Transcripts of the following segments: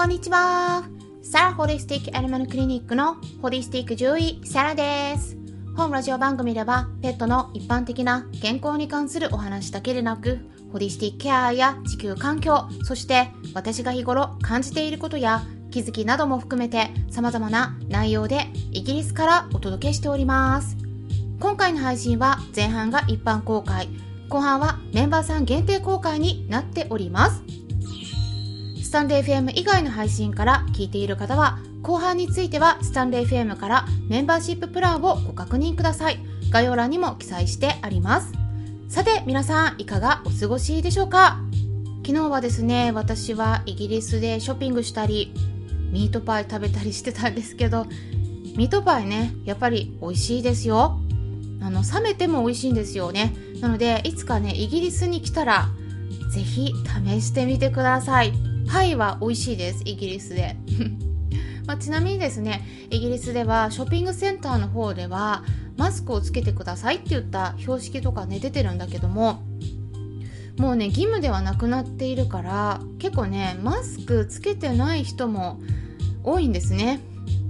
こんにちは。サラホリスティックアニマルクリニックのホリスティック獣医、サラです。本ラジオ番組では、ペットの一般的な健康に関するお話だけでなく、ホリスティックケアや地球環境、そして私が日頃感じていることや気づきなども含めて様々な内容でイギリスからお届けしております。今回の配信は前半が一般公開、後半はメンバーさん限定公開になっております。スタンレー FM 以外の配信から聞いている方は、後半についてはスタンレー FM からメンバーシッププランをご確認ください。概要欄にも記載してあります。さて、皆さんいかがお過ごしでしょうか？昨日はですね、私はイギリスでショッピングしたり、ミートパイ食べたりしてたんですけど、ミートパイね、やっぱり美味しいですよ。あの、冷めても美味しいんですよね。なので、いつかね、イギリスに来たら、ぜひ試してみてください。パイは美味しいです、イギリスで。まあ、ちなみにですね、イギリスではショッピングセンターの方では、マスクをつけてくださいって言った標識とかね、出てるんだけども、もうね、義務ではなくなっているから、結構ね、マスクつけてない人も多いんですね。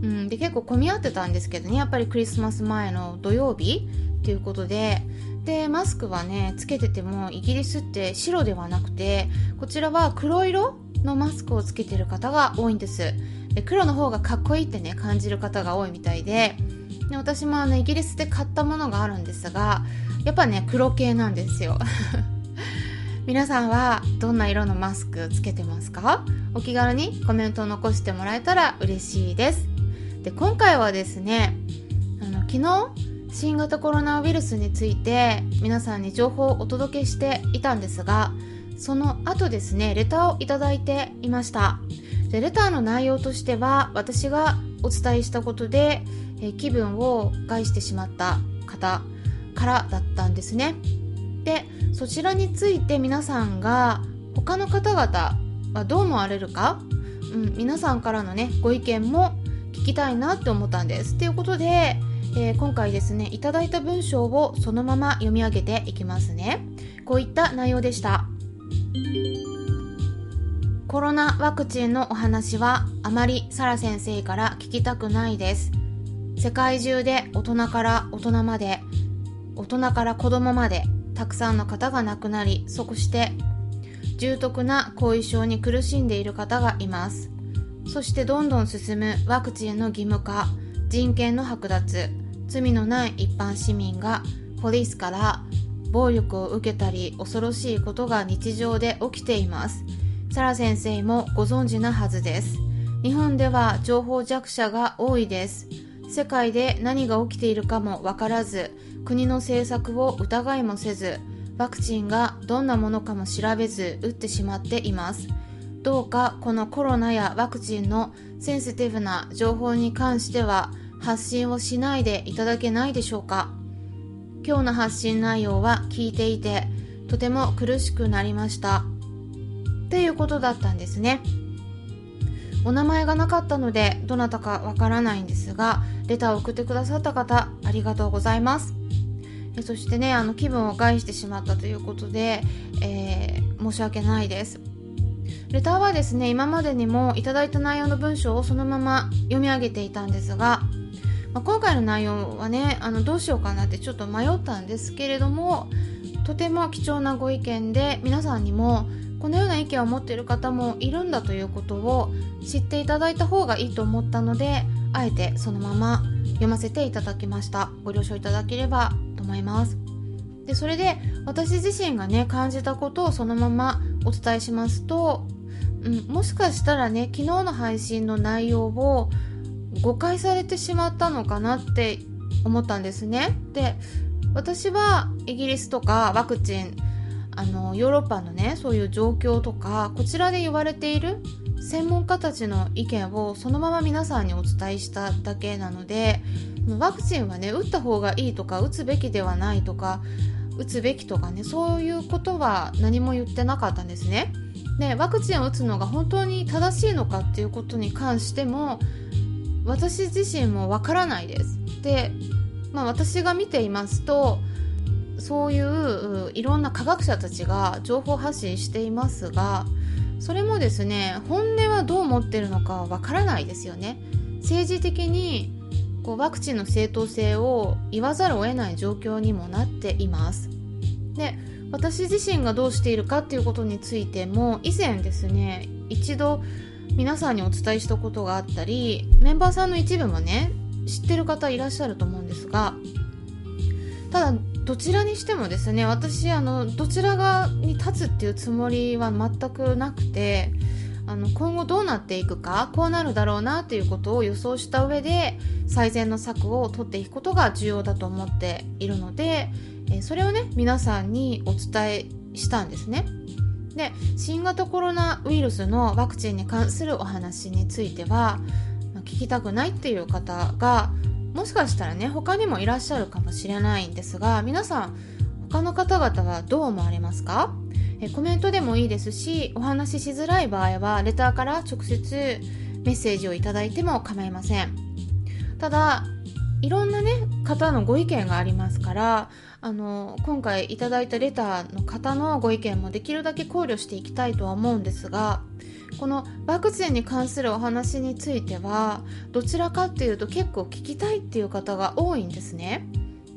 うん、で結構混み合ってたんですけどねやっぱりクリスマス前の土曜日っていうことででマスクはねつけててもイギリスって白ではなくてこちらは黒色のマスクをつけてる方が多いんです。で黒の方がかっこいいってね感じる方が多いみたいで。で私もあのイギリスで買ったものがあるんですがやっぱね黒系なんですよ。皆さんはどんな色のマスクつけてますか？お気軽にコメントを残してもらえたら嬉しいです。で今回はですねあの昨日新型コロナウイルスについて皆さんに情報をお届けしていたんですがその後ですねレターをいただいていました。でレターの内容としては私がお伝えしたことでえ気分を害してしまった方からだったんですね。でそちらについて皆さんが他の方々はどう思われるか、うん、皆さんからのねご意見も聞きたいなって思ったんです。ということでえー、今回ですねいただいた文章をそのまま読み上げていきますね。こういった内容でした。コロナワクチンのお話はあまりサラ先生から聞きたくないです。世界中で大人から大人まで大人から子供までたくさんの方が亡くなりそして重篤な後遺症に苦しんでいる方がいます。そしてどんどん進むワクチンの義務化人権の剥奪罪のない一般市民がポリスから暴力を受けたり恐ろしいことが日常で起きています。サラ先生もご存知なはずです。日本では情報弱者が多いです。世界で何が起きているかもわからず国の政策を疑いもせずワクチンがどんなものかも調べず打ってしまっています。どうかこのコロナやワクチンのセンシティブな情報に関しては発信をしないでいただけないでしょうか。今日の発信内容は聞いていてとても苦しくなりました。っていうことだったんですね。お名前がなかったのでどなたかわからないんですがレターを送ってくださった方ありがとうございます。そしてねあの気分を害してしまったということで、えー、申し訳ないです。レターはですね今までにもいただいた内容の文章をそのまま読み上げていたんですがまあ、今回の内容はねあのどうしようかなってちょっと迷ったんですけれどもとても貴重なご意見で皆さんにもこのような意見を持っている方もいるんだということを知っていただいた方がいいと思ったのであえてそのまま読ませていただきました。ご了承いただければと思います。でそれで私自身がね感じたことをそのままお伝えしますと、うん、もしかしたらね昨日の配信の内容を誤解されてしまったのかなって思ったんですね。で私はイギリスとかワクチンあのヨーロッパのねそういう状況とかこちらで言われている専門家たちの意見をそのまま皆さんにお伝えしただけなのでワクチンはね打った方がいいとか打つべきではないとか打つべきとかねそういうことは何も言ってなかったんですね。でワクチンを打つのが本当に正しいのかっていうことに関しても私自身もわからないです。で、まあ、私が見ていますとそういういろんな科学者たちが情報発信していますがそれもですね本音はどう思ってるのかわからないですよね政治的にこうワクチンの正当性を言わざるを得ない状況にもなっていますで私自身がどうしているかっていうことについても以前ですね一度皆さんにお伝えしたことがあったりメンバーさんの一部もね知ってる方いらっしゃると思うんですがただどちらにしてもですね私あのどちら側に立つっていうつもりは全くなくてあの今後どうなっていくかこうなるだろうなっていうことを予想した上で最善の策を取っていくことが重要だと思っているのでそれをね皆さんにお伝えしたんですね。で新型コロナウイルスのワクチンに関するお話については聞きたくないっていう方がもしかしたらね他にもいらっしゃるかもしれないんですが皆さん他の方々はどう思われますか？えコメントでもいいですしお話ししづらい場合はレターから直接メッセージをいただいても構いません。ただいろんなね方のご意見がありますからあの今回いただいたレターの方のご意見もできるだけ考慮していきたいとは思うんですがこのワクチンに関するお話についてはどちらかっていうと結構聞きたいっていう方が多いんですね。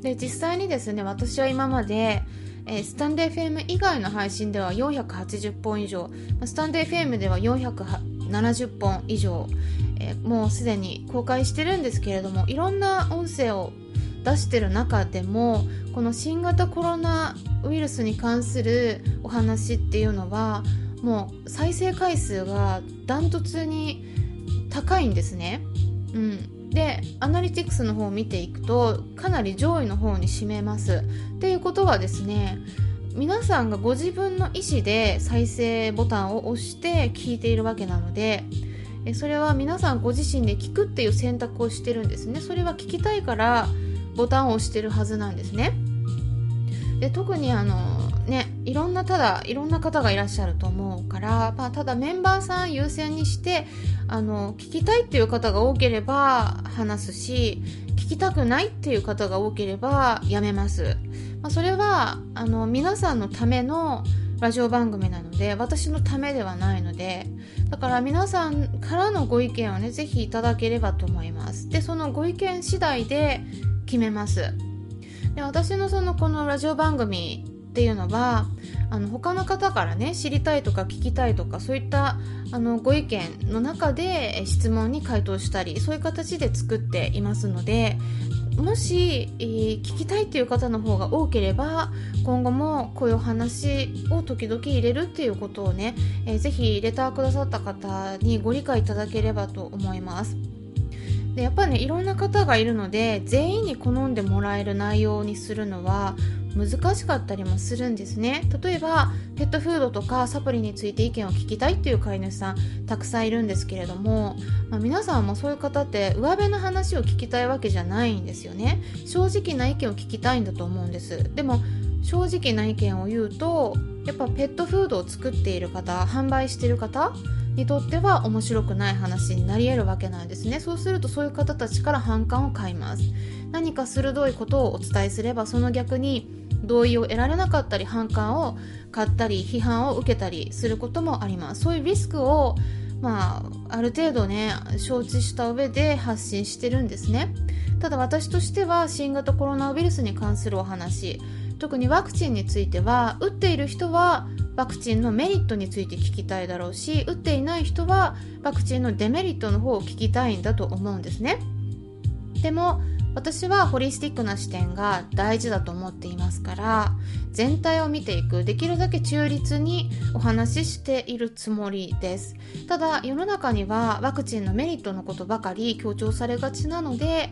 で実際にですね私は今までえ、スタンデー FM 以外の配信では480本以上スタンデー FM では470本以上、えー、もうすでに公開してるんですけれどもいろんな音声を出してる中でもこの新型コロナウイルスに関するお話っていうのはもう再生回数がダントツに高いんですね。うん、でアナリティクスの方を見ていくとかなり上位の方に占めます。っていうことはですね皆さんがご自分の意思で再生ボタンを押して聞いているわけなのでそれは皆さんご自身で聞くっていう選択をしてるんですね。それは聞きたいからボタンを押してるはずなんですね。で特にあのねいろんなただいろんな方がいらっしゃると思うから、まあ、ただメンバーさん優先にしてあの聞きたいっていう方が多ければ話すし聞きたくないっていう方が多ければやめます、まあ、それはあの皆さんのためのラジオ番組なので私のためではないのでだから皆さんからのご意見をねぜひいただければと思います。でそのご意見次第で決めます。で私のそのこのラジオ番組っていうのはあの他の方からね知りたいとか聞きたいとかそういったあのご意見の中で質問に回答したりそういう形で作っていますのでもし、えー、聞きたいっていう方の方が多ければ今後もこういう話を時々入れるっていうことをね、えー、ぜひレターくださった方にご理解いただければと思います。でやっぱりねいろんな方がいるので全員に好んでもらえる内容にするのは難しかったりもするんですね。例えばペットフードとかサプリについて意見を聞きたいっていう飼い主さんたくさんいるんですけれども、まあ、皆さんもそういう方って上辺の話を聞きたいわけじゃないんですよね。正直な意見を聞きたいんだと思うんです。でも正直な意見を言うとやっぱペットフードを作っている方販売している方にとっては面白くない話になり得るわけなんですね。そうするとそういう方たちから反感を買います。何か鋭いことをお伝えすればその逆に同意を得られなかったり反感を買ったり批判を受けたりすることもあります。そういうリスクをまあ、ある程度ね承知した上で発信してるんですね。ただ私としては新型コロナウイルスに関するお話。特にワクチンについては打っている人はワクチンのメリットについて聞きたいだろうし打っていない人はワクチンのデメリットの方を聞きたいんだと思うんですね。でも私はホリスティックな視点が大事だと思っていますから全体を見ていくできるだけ中立にお話ししているつもりです。ただ世の中にはワクチンのメリットのことばかり強調されがちなので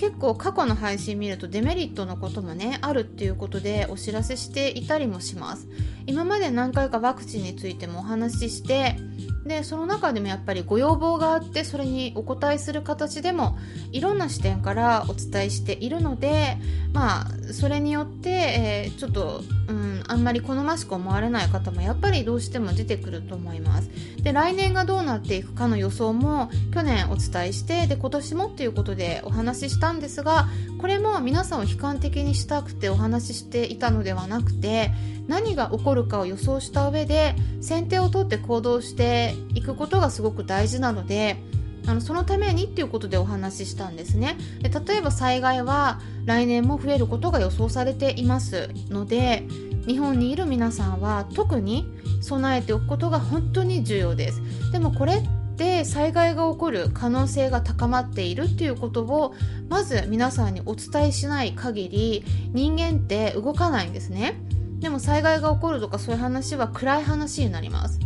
結構過去の配信見るとデメリットのこともねあるっていうことでお知らせしていたりもします。今まで何回かワクチンについてもお話ししてでその中でもやっぱりご要望があってそれにお答えする形でもいろんな視点からお伝えしているのでまあそれによって、えー、ちょっと、うん、ん、あんまり好ましく思われない方もやっぱりどうしても出てくると思います。で来年がどうなっていくかの予想も去年お伝えしてで今年もっていうことでお話ししたんですがこれも皆さんを悲観的にしたくてお話ししていたのではなくて何が起こるかを予想した上で先手を取って行動していくことがすごく大事なのであのそのためにっていうことでお話ししたんですね。で例えば災害は来年も増えることが予想されていますので日本にいる皆さんは特に備えておくことが本当に重要です。でもこれって災害が起こる可能性が高まっているっていうことをまず皆さんにお伝えしない限り人間って動かないんですね。でも災害が起こるとかそういう話は暗い話になります。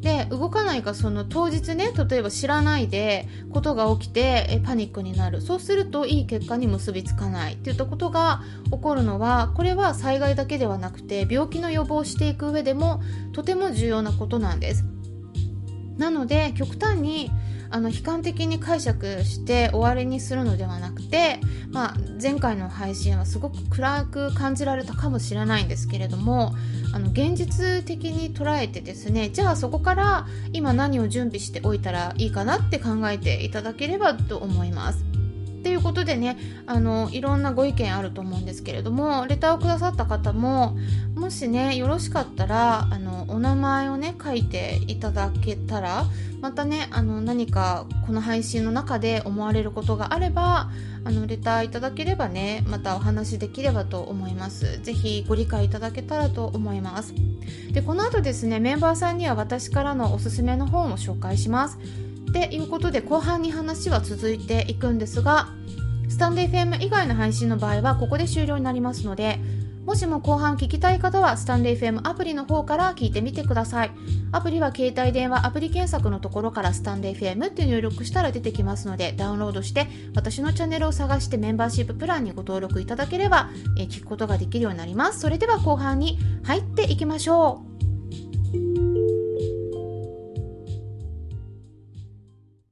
で動かないかその当日ね例えば知らないでことが起きてえパニックになる。そうするといい結果に結びつかないっていったことが起こるのはこれは災害だけではなくて病気の予防をしていく上でもとても重要なことなんです。なので極端にあの悲観的に解釈して終わりにするのではなくて、まあ、前回の配信はすごく暗く感じられたかもしれないんですけれどもあの現実的に捉えてですねじゃあそこから今何を準備しておいたらいいかなって考えていただければと思います。っていうことでねあのいろんなご意見あると思うんですけれどもレターをくださった方ももしねよろしかったらあのお名前をね書いていただけたらまたねあの何かこの配信の中で思われることがあればあのレターいただければねまたお話できればと思います。ぜひご理解いただけたらと思います。でこの後ですねメンバーさんには私からのおすすめの本を紹介します。っていうことで後半に話は続いていくんですがスタンデー FM 以外の配信の場合はここで終了になりますのでもしも後半聞きたい方はスタンレー FM アプリの方から聞いてみてください。アプリは携帯電話アプリ検索のところからスタンレー FM って入力したら出てきますのでダウンロードして私のチャンネルを探してメンバーシッププランにご登録いただければ、え聞くことができるようになります。それでは後半に入っていきましょう。